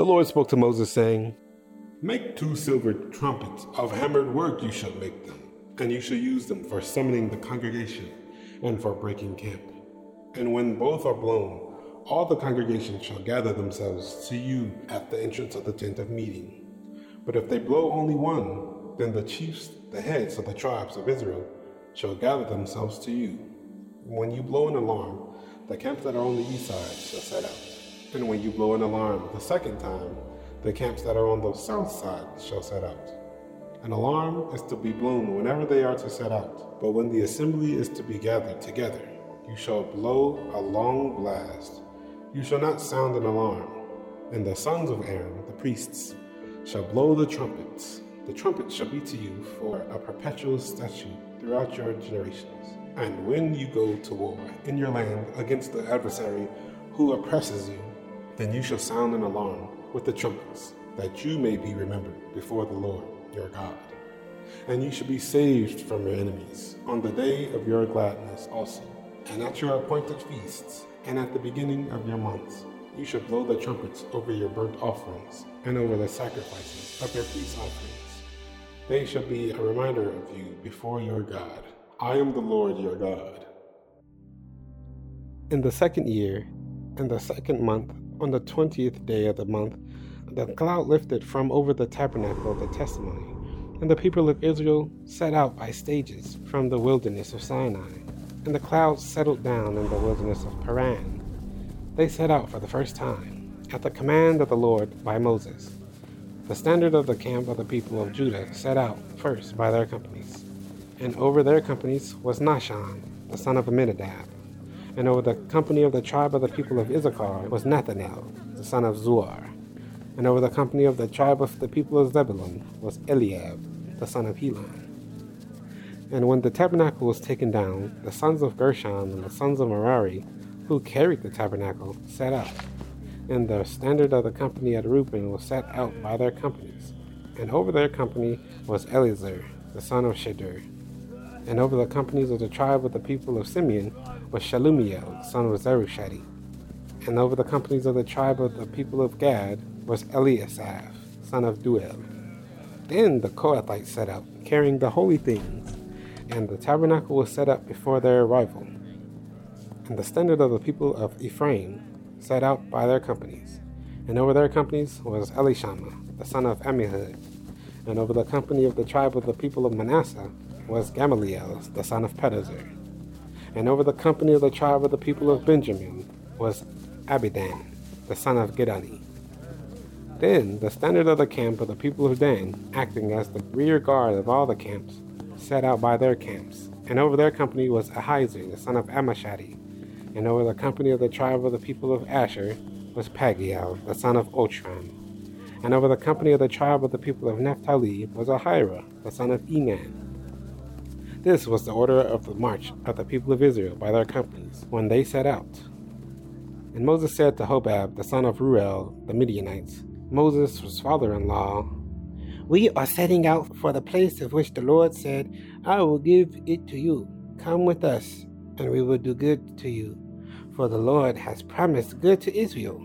The Lord spoke to Moses, saying, Make two silver trumpets of hammered work, you shall make them, and you shall use them for summoning the congregation and for breaking camp. And when both are blown, all the congregation shall gather themselves to you at the entrance of the tent of meeting. But if they blow only one, then the chiefs, the heads of the tribes of Israel, shall gather themselves to you. When you blow an alarm, the camps that are on the east side shall set out. And when you blow an alarm the second time, the camps that are on the south side shall set out. An alarm is to be blown whenever they are to set out, but when the assembly is to be gathered together, you shall blow a long blast. You shall not sound an alarm. And the sons of Aaron, the priests, shall blow the trumpets. The trumpet shall be to you for a perpetual statute throughout your generations. And when you go to war in your land against the adversary who oppresses you, then you shall sound an alarm with the trumpets, that you may be remembered before the Lord your God. And you shall be saved from your enemies on the day of your gladness also, and at your appointed feasts, and at the beginning of your months. You shall blow the trumpets over your burnt offerings and over the sacrifices of your peace offerings. They shall be a reminder of you before your God. I am the Lord your God. In the second year, in the second month, on the twentieth day of the month, the cloud lifted from over the tabernacle of the testimony, and the people of Israel set out by stages from the wilderness of Sinai, and the cloud settled down in the wilderness of Paran. They set out for the first time, at the command of the Lord by Moses. The standard of the camp of the people of Judah set out first by their companies, and over their companies was Nahshon, the son of Amminadab, and over the company of the tribe of the people of Issachar was Nethanel, the son of Zuar and over the company of the tribe of the people of Zebulun was Eliab, the son of Helon. And when the tabernacle was taken down, the sons of Gershon and the sons of Merari, who carried the tabernacle, set out. And the standard of the company at Reuben was set out by their companies. And over their company was Elizur, the son of Shedeur. And over the companies of the tribe of the people of Simeon was Shelumiel, son of Zurishaddai. And over the companies of the tribe of the people of Gad was Eliasaph, son of Deuel. Then the Kohathites set out, carrying the holy things, and the tabernacle was set up before their arrival. And the standard of the people of Ephraim set out by their companies. And over their companies was Elishama, the son of Ammihud. And over the company of the tribe of the people of Manasseh was Gamaliel, the son of Pedahzur. And over the company of the tribe of the people of Benjamin was Abidan, the son of Gideoni. Then the standard of the camp of the people of Dan, acting as the rear guard of all the camps, set out by their camps. And over their company was Ahiezer, the son of Ammishaddai. And over the company of the tribe of the people of Asher was Pagiel, the son of Ochran. And over the company of the tribe of the people of Naphtali was Ahira, the son of Enan. This was the order of the march of the people of Israel by their companies when they set out. And Moses said to Hobab, the son of Reuel, the Midianites, Moses' father in law, We are setting out for the place of which the Lord said, I will give it to you. Come with us, and we will do good to you. For the Lord has promised good to Israel.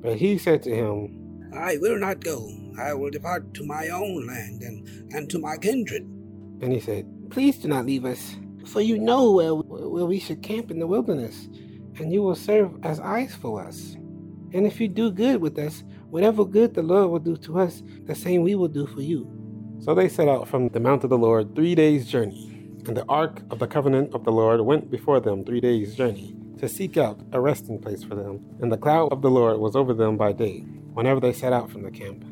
But he said to him, I will not go. I will depart to my own land and, and to my kindred. And he said, Please do not leave us, for you know where, where we should camp in the wilderness, and you will serve as eyes for us. And if you do good with us, Whatever good the Lord will do to us, the same we will do for you. So they set out from the mount of the Lord three days' journey. And the ark of the covenant of the Lord went before them three days' journey, to seek out a resting place for them. And the cloud of the Lord was over them by day, whenever they set out from the camp.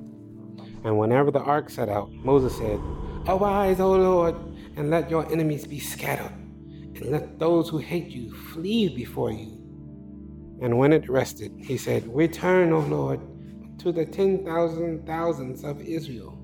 And whenever the ark set out, Moses said, Arise, O Lord, and let your enemies be scattered, and let those who hate you flee before you. And when it rested, he said, Return, O Lord, to the ten thousand thousands of Israel,